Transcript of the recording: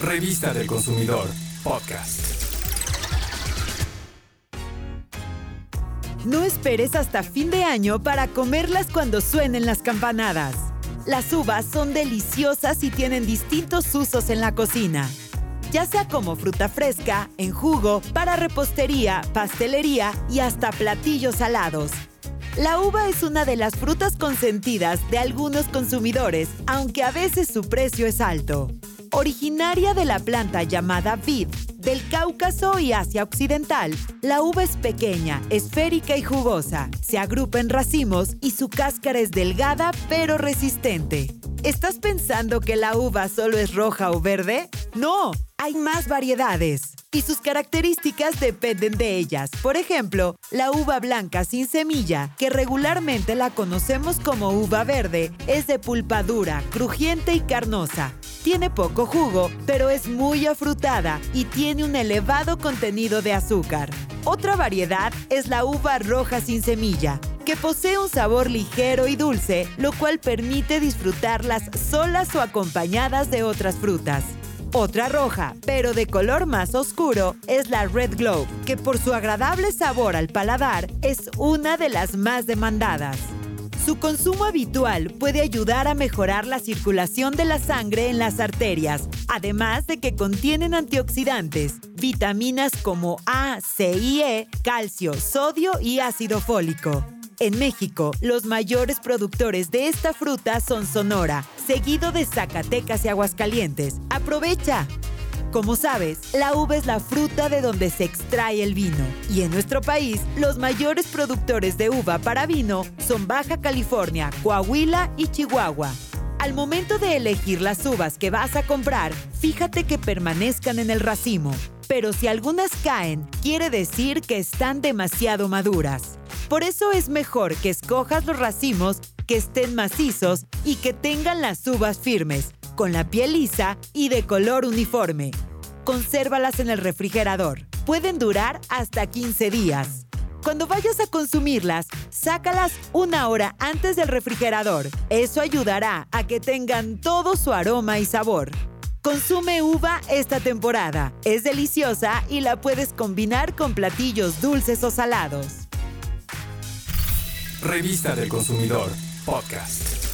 Revista del Consumidor, podcast. No esperes hasta fin de año para comerlas cuando suenen las campanadas. Las uvas son deliciosas y tienen distintos usos en la cocina. Ya sea como fruta fresca, en jugo, para repostería, pastelería y hasta platillos salados. La uva es una de las frutas consentidas de algunos consumidores, aunque a veces su precio es alto. Originaria de la planta llamada vid, del Cáucaso y Asia Occidental, la uva es pequeña, esférica y jugosa. Se agrupa en racimos y su cáscara es delgada pero resistente. ¿Estás pensando que la uva solo es roja o verde? No, hay más variedades y sus características dependen de ellas. Por ejemplo, la uva blanca sin semilla, que regularmente la conocemos como uva verde, es de pulpa dura, crujiente y carnosa. Tiene poco jugo, pero es muy afrutada y tiene un elevado contenido de azúcar. Otra variedad es la uva roja sin semilla, que posee un sabor ligero y dulce, lo cual permite disfrutarlas solas o acompañadas de otras frutas. Otra roja, pero de color más oscuro, es la Red Globe, que por su agradable sabor al paladar es una de las más demandadas. Su consumo habitual puede ayudar a mejorar la circulación de la sangre en las arterias, además de que contienen antioxidantes, vitaminas como A, C y E, calcio, sodio y ácido fólico. En México, los mayores productores de esta fruta son Sonora, seguido de Zacatecas y Aguascalientes. ¡Aprovecha! Como sabes, la uva es la fruta de donde se extrae el vino. Y en nuestro país, los mayores productores de uva para vino son Baja California, Coahuila y Chihuahua. Al momento de elegir las uvas que vas a comprar, fíjate que permanezcan en el racimo. Pero si algunas caen, quiere decir que están demasiado maduras. Por eso es mejor que escojas los racimos que estén macizos y que tengan las uvas firmes, con la piel lisa y de color uniforme. Consérvalas en el refrigerador. Pueden durar hasta 15 días. Cuando vayas a consumirlas, sácalas una hora antes del refrigerador. Eso ayudará a que tengan todo su aroma y sabor. Consume uva esta temporada. Es deliciosa y la puedes combinar con platillos dulces o salados. Revista del Consumidor, podcast.